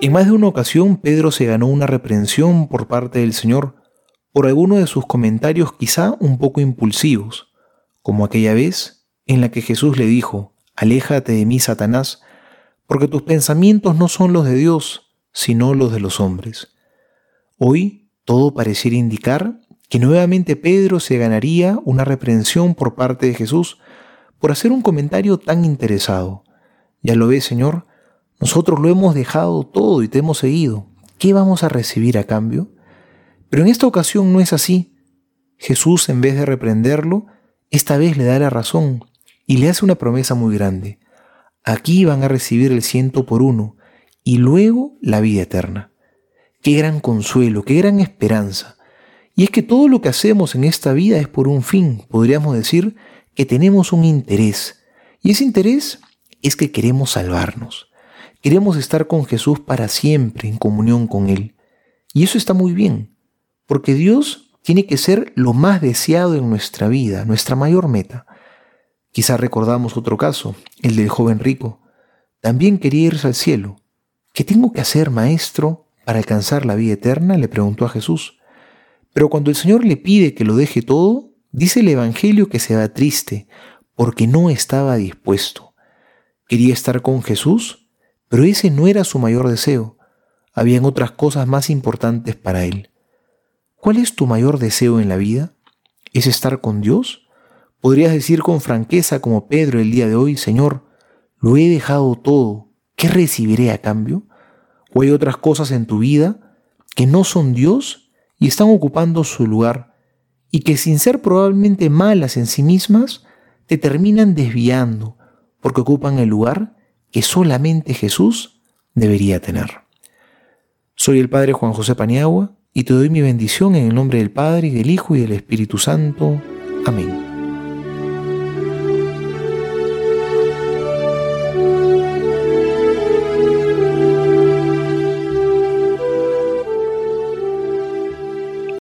En más de una ocasión Pedro se ganó una reprensión por parte del Señor por alguno de sus comentarios quizá un poco impulsivos, como aquella vez en la que Jesús le dijo, Aléjate de mí, Satanás, porque tus pensamientos no son los de Dios, sino los de los hombres. Hoy todo pareciera indicar que nuevamente Pedro se ganaría una reprensión por parte de Jesús por hacer un comentario tan interesado. Ya lo ves, Señor, nosotros lo hemos dejado todo y te hemos seguido. ¿Qué vamos a recibir a cambio? Pero en esta ocasión no es así. Jesús, en vez de reprenderlo, esta vez le da la razón y le hace una promesa muy grande. Aquí van a recibir el ciento por uno y luego la vida eterna. Qué gran consuelo, qué gran esperanza. Y es que todo lo que hacemos en esta vida es por un fin, podríamos decir que tenemos un interés. Y ese interés es que queremos salvarnos. Queremos estar con Jesús para siempre, en comunión con Él. Y eso está muy bien, porque Dios tiene que ser lo más deseado en nuestra vida, nuestra mayor meta. Quizá recordamos otro caso, el del joven rico. También quería irse al cielo. ¿Qué tengo que hacer, maestro, para alcanzar la vida eterna? le preguntó a Jesús. Pero cuando el Señor le pide que lo deje todo, dice el Evangelio que se va triste, porque no estaba dispuesto. Quería estar con Jesús, pero ese no era su mayor deseo. Habían otras cosas más importantes para él. ¿Cuál es tu mayor deseo en la vida? ¿Es estar con Dios? ¿Podrías decir con franqueza como Pedro el día de hoy, Señor, lo he dejado todo, ¿qué recibiré a cambio? ¿O hay otras cosas en tu vida que no son Dios y están ocupando su lugar y que sin ser probablemente malas en sí mismas, te terminan desviando porque ocupan el lugar que solamente Jesús debería tener. Soy el Padre Juan José Paniagua y te doy mi bendición en el nombre del Padre y del Hijo y del Espíritu Santo. Amén.